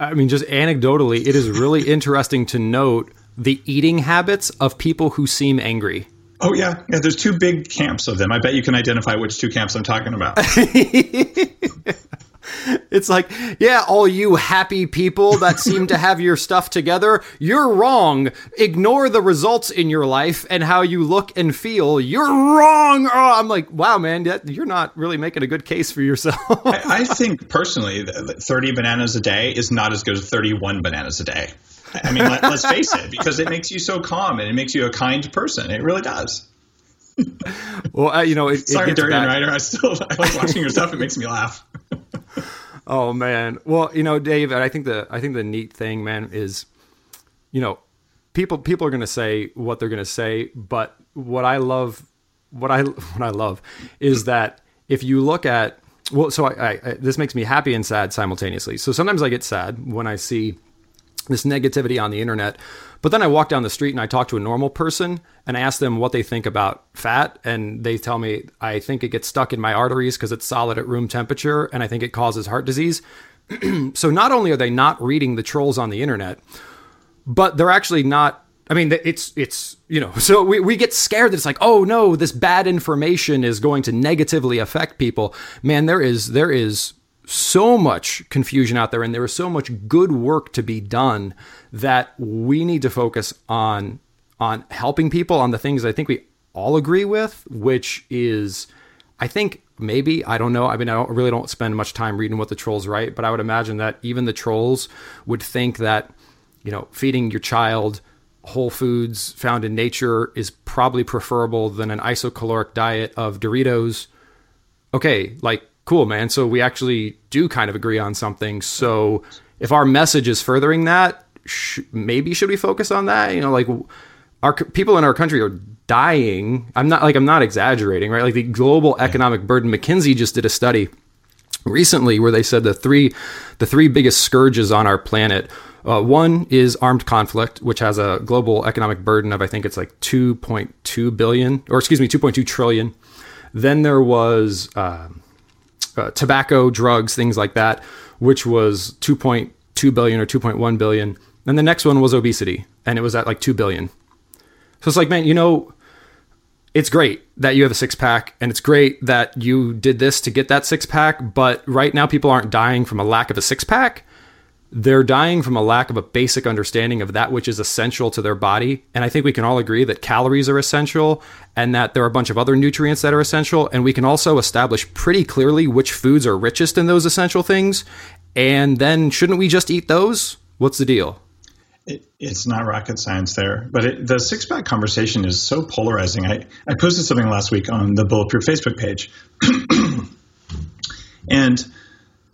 I mean, just anecdotally, it is really interesting to note the eating habits of people who seem angry. Oh yeah, yeah. There's two big camps of them. I bet you can identify which two camps I'm talking about. it's like, yeah, all you happy people that seem to have your stuff together, you're wrong. Ignore the results in your life and how you look and feel. You're wrong. Oh, I'm like, wow, man, you're not really making a good case for yourself. I, I think personally, 30 bananas a day is not as good as 31 bananas a day. I mean, let, us face it, because it makes you so calm and it makes you a kind person. It really does. well, uh, you know, it, sorry, it Durian Rider. I still I like watching your stuff. It makes me laugh. oh man. Well, you know, Dave, I think the I think the neat thing, man, is, you know, people people are going to say what they're going to say, but what I love, what I what I love, is that if you look at well, so I, I, this makes me happy and sad simultaneously. So sometimes I get sad when I see this negativity on the internet. But then I walk down the street and I talk to a normal person and I ask them what they think about fat. And they tell me, I think it gets stuck in my arteries because it's solid at room temperature and I think it causes heart disease. so not only are they not reading the trolls on the internet, but they're actually not. I mean, it's it's you know, so we, we get scared that it's like, oh no, this bad information is going to negatively affect people. Man, there is there is so much confusion out there and there is so much good work to be done that we need to focus on on helping people on the things I think we all agree with, which is I think maybe I don't know. I mean, I don't, really don't spend much time reading what the trolls write, but I would imagine that even the trolls would think that you know feeding your child whole foods found in nature is probably preferable than an isocaloric diet of Doritos. Okay, like cool, man. So we actually do kind of agree on something. So if our message is furthering that, sh- maybe should we focus on that? You know, like our people in our country are dying. I'm not like I'm not exaggerating, right? Like the global economic burden. McKinsey just did a study recently where they said the three the three biggest scourges on our planet. Uh, one is armed conflict, which has a global economic burden of I think it's like 2.2 billion, or excuse me, 2.2 trillion. Then there was uh, uh, tobacco, drugs, things like that, which was 2.2 billion or 2.1 billion. And the next one was obesity, and it was at like 2 billion. So it's like, man, you know, it's great that you have a six pack and it's great that you did this to get that six pack, but right now people aren't dying from a lack of a six pack they're dying from a lack of a basic understanding of that which is essential to their body. And I think we can all agree that calories are essential and that there are a bunch of other nutrients that are essential. And we can also establish pretty clearly which foods are richest in those essential things. And then shouldn't we just eat those? What's the deal? It, it's not rocket science there, but it, the six pack conversation is so polarizing. I, I posted something last week on the Bulletproof Facebook page. and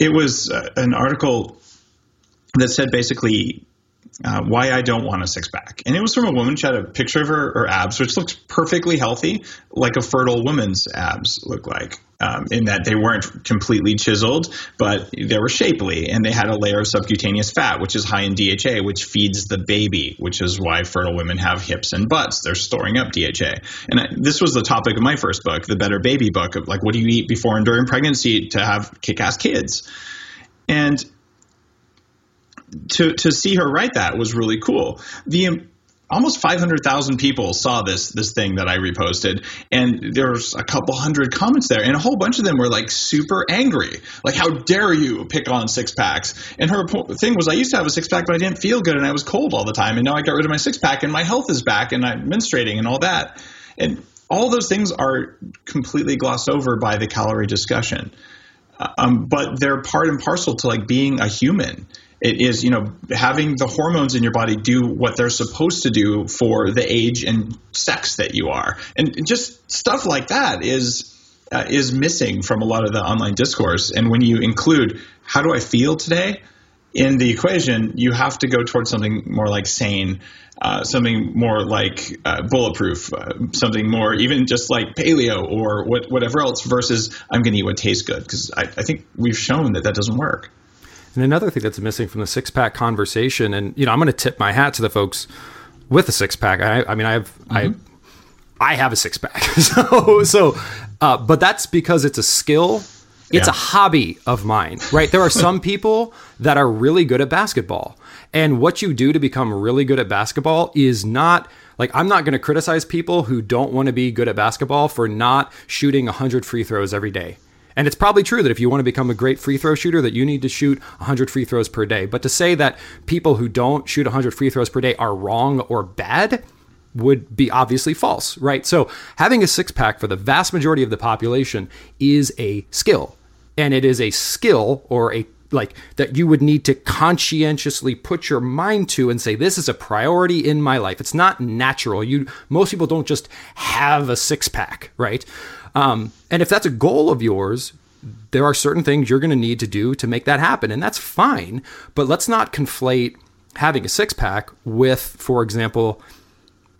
it was uh, an article that said basically uh, why I don't want a six pack. And it was from a woman. She had a picture of her, her abs, which looked perfectly healthy, like a fertile woman's abs look like, um, in that they weren't completely chiseled, but they were shapely. And they had a layer of subcutaneous fat, which is high in DHA, which feeds the baby, which is why fertile women have hips and butts. They're storing up DHA. And I, this was the topic of my first book, the Better Baby book, of like, what do you eat before and during pregnancy to have kick ass kids? And to to see her write that was really cool. The um, almost 500,000 people saw this this thing that I reposted and there's a couple hundred comments there and a whole bunch of them were like super angry. Like how dare you pick on six packs? And her thing was I used to have a six pack but I didn't feel good and I was cold all the time and now I got rid of my six pack and my health is back and I'm menstruating and all that. And all those things are completely glossed over by the calorie discussion. Um, but they're part and parcel to like being a human It is, you know, having the hormones in your body do what they're supposed to do for the age and sex that you are. And just stuff like that is uh, is missing from a lot of the online discourse. And when you include how do I feel today in the equation, you have to go towards something more like sane, uh, something more like uh, bulletproof, uh, something more even just like paleo or what, whatever else versus I'm going to eat what tastes good. Because I, I think we've shown that that doesn't work. And another thing that's missing from the six pack conversation, and you know, I'm going to tip my hat to the folks with a six pack. I, I mean, I have, mm-hmm. I, I have a six pack. so, so, uh, but that's because it's a skill. It's yeah. a hobby of mine, right? There are some people that are really good at basketball. And what you do to become really good at basketball is not like I'm not going to criticize people who don't want to be good at basketball for not shooting 100 free throws every day. And it's probably true that if you want to become a great free throw shooter that you need to shoot 100 free throws per day. But to say that people who don't shoot 100 free throws per day are wrong or bad would be obviously false, right? So having a six pack for the vast majority of the population is a skill. And it is a skill or a like that you would need to conscientiously put your mind to and say this is a priority in my life it's not natural you most people don't just have a six pack right um, and if that's a goal of yours, there are certain things you're going to need to do to make that happen. And that's fine. But let's not conflate having a six pack with, for example,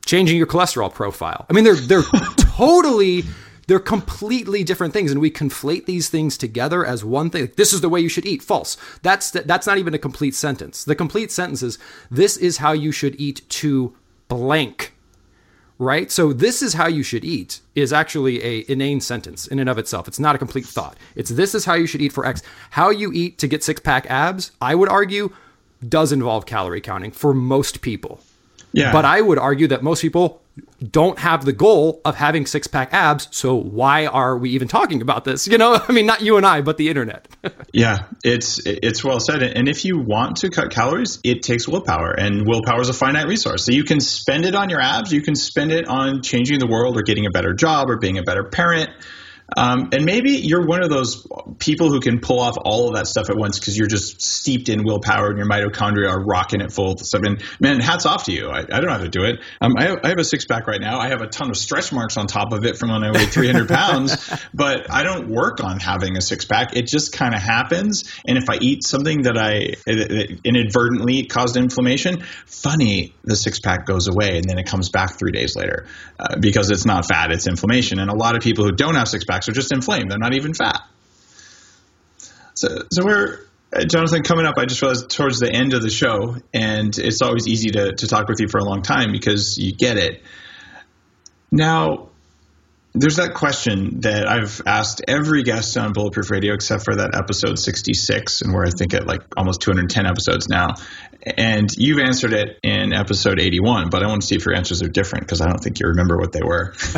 changing your cholesterol profile. I mean, they're, they're totally they're completely different things and we conflate these things together as one thing this is the way you should eat false that's that's not even a complete sentence the complete sentence is this is how you should eat to blank right? So this is how you should eat is actually a inane sentence in and of itself. It's not a complete thought. It's this is how you should eat for X. How you eat to get six pack abs, I would argue, does involve calorie counting for most people. Yeah. But I would argue that most people don't have the goal of having six pack abs. So why are we even talking about this? You know, I mean, not you and I, but the internet. yeah, it's it's well said. And if you want to cut calories, it takes willpower, and willpower is a finite resource. So you can spend it on your abs, you can spend it on changing the world, or getting a better job, or being a better parent. Um, and maybe you're one of those people who can pull off all of that stuff at once because you're just steeped in willpower and your mitochondria are rocking it full of stuff. And man, hats off to you. I, I don't know how to do it. Um, I, have, I, have, a six pack right now. I have a ton of stretch marks on top of it from when I weighed 300 pounds, but I don't work on having a six pack. It just kind of happens. And if I eat something that I inadvertently caused inflammation, funny, the six pack goes away and then it comes back three days later uh, because it's not fat, it's inflammation. And a lot of people who don't have six packs are just inflamed. They're not even fat. So, so we're uh, Jonathan coming up. I just realized towards the end of the show, and it's always easy to to talk with you for a long time because you get it. Now, there's that question that I've asked every guest on Bulletproof Radio except for that episode 66, and where I think at like almost 210 episodes now. And you've answered it in episode 81, but I want to see if your answers are different because I don't think you remember what they were.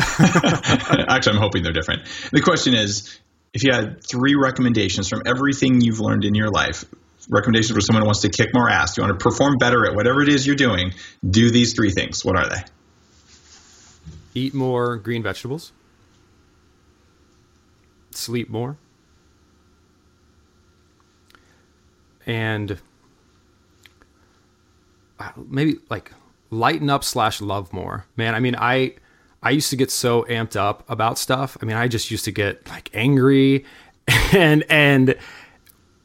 Actually, I'm hoping they're different. The question is if you had three recommendations from everything you've learned in your life, recommendations for someone who wants to kick more ass, you want to perform better at whatever it is you're doing, do these three things. What are they? Eat more green vegetables sleep more, and uh, maybe like lighten up slash love more. Man, I mean, I I used to get so amped up about stuff. I mean, I just used to get like angry, and and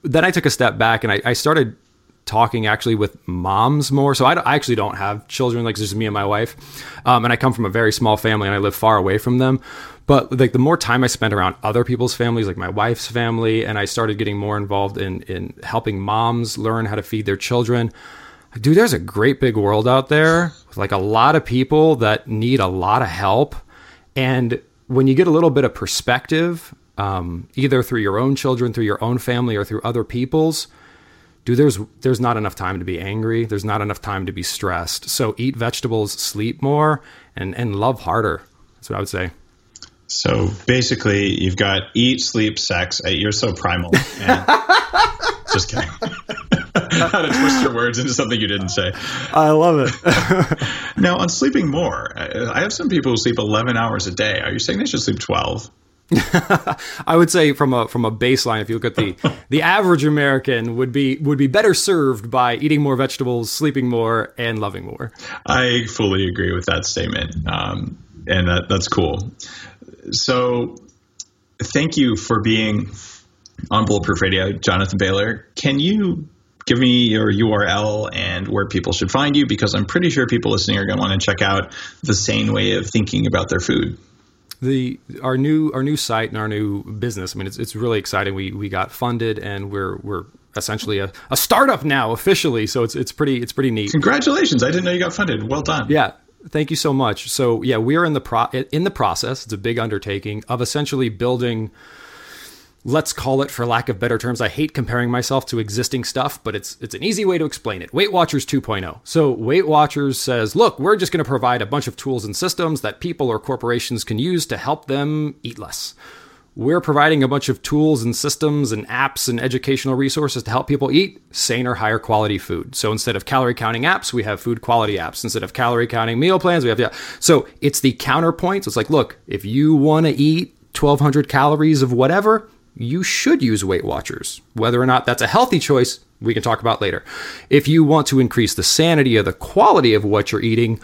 then I took a step back and I, I started talking actually with moms more. So I, I actually don't have children, like it's just me and my wife. Um, and I come from a very small family and I live far away from them. But like the more time I spent around other people's families, like my wife's family, and I started getting more involved in in helping moms learn how to feed their children. Dude, there's a great big world out there with like a lot of people that need a lot of help. And when you get a little bit of perspective, um, either through your own children, through your own family, or through other people's, dude, there's there's not enough time to be angry. There's not enough time to be stressed. So eat vegetables, sleep more, and and love harder. That's what I would say. So basically, you've got eat, sleep, sex. You're so primal. just kidding. How to twist your words into something you didn't say. I love it. now, on sleeping more, I have some people who sleep 11 hours a day. Are you saying they should sleep 12? I would say from a from a baseline, if you look at the the average American would be would be better served by eating more vegetables, sleeping more, and loving more. I fully agree with that statement, um, and that, that's cool. So, thank you for being on Bulletproof Radio, Jonathan Bailor. Can you give me your URL and where people should find you? Because I'm pretty sure people listening are going to want to check out the sane way of thinking about their food. The our new our new site and our new business. I mean, it's it's really exciting. We we got funded and we're we're essentially a, a startup now officially. So it's it's pretty it's pretty neat. Congratulations! I didn't know you got funded. Well done. Yeah. Thank you so much. So yeah, we are in the pro in the process. It's a big undertaking of essentially building let's call it for lack of better terms i hate comparing myself to existing stuff but it's it's an easy way to explain it weight watchers 2.0 so weight watchers says look we're just going to provide a bunch of tools and systems that people or corporations can use to help them eat less we're providing a bunch of tools and systems and apps and educational resources to help people eat saner higher quality food so instead of calorie counting apps we have food quality apps instead of calorie counting meal plans we have yeah so it's the counterpoint so it's like look if you want to eat 1200 calories of whatever you should use Weight Watchers. Whether or not that's a healthy choice, we can talk about later. If you want to increase the sanity or the quality of what you're eating,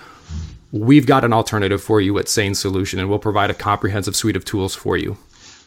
we've got an alternative for you at Sane Solution, and we'll provide a comprehensive suite of tools for you.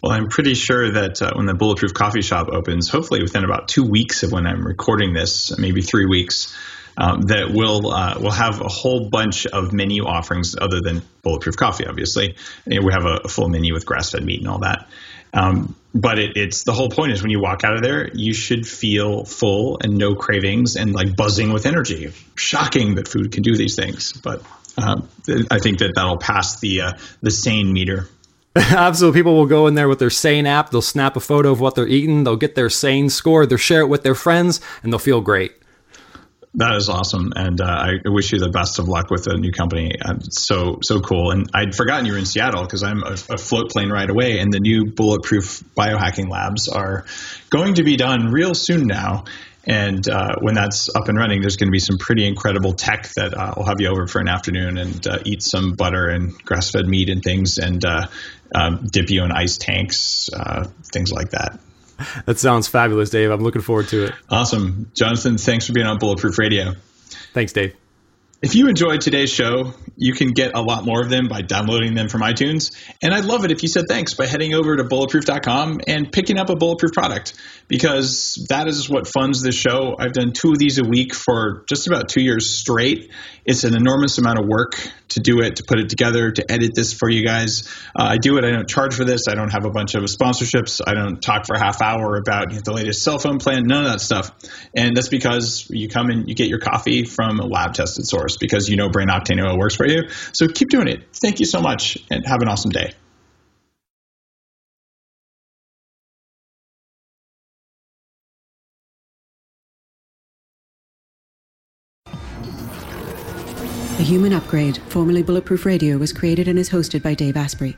Well, I'm pretty sure that uh, when the Bulletproof Coffee Shop opens, hopefully within about two weeks of when I'm recording this, maybe three weeks, um, that will uh, will have a whole bunch of menu offerings other than Bulletproof Coffee. Obviously, we have a, full menu with grass-fed meat and all that. Um, but it, it's the whole point is when you walk out of there, you should feel full and no cravings and like buzzing with energy. Shocking that food can do these things, but um, I think that that'll pass the uh, the sane meter. Absolutely. People will go in there with their Sane app. They'll snap a photo of what they're eating. They'll get their Sane score. They'll share it with their friends, and they'll feel great. That is awesome, and uh, I wish you the best of luck with the new company. Uh, so so cool, and I'd forgotten you were in Seattle because I'm a, a, float plane right away, and the new bulletproof biohacking labs are going to be done real soon now. And uh, when that's up and running, there's going to be some pretty incredible tech that uh, I'll have you over for an afternoon and uh, eat some butter and grass-fed meat and things, and uh, um, dip you in ice tanks, things like that that sounds fabulous, Dave. I'm looking forward to it. Awesome. Jonathan, thanks for being on Bulletproof Radio. Thanks, Dave. If you enjoyed today's show, you can get a lot more of them by downloading them from iTunes. And I'd love it if you said thanks by heading over to bulletproof.com and picking up a bulletproof product because that is what funds this show. I've done two of these a week for just about two years straight. It's an enormous amount of work to do it, to put it together, to edit this for you guys. Uh, I do it. I don't charge for this. I don't have a bunch of sponsorships. I don't talk for a half hour about you know, the latest cell phone plan, none of that stuff. And that's because you come and you get your coffee from a lab tested source because you know Brain Octane oil works for you. So keep doing it. Thank you so much and have an awesome day. The Human Upgrade, formerly Bulletproof Radio, was created and is hosted by Dave Asprey.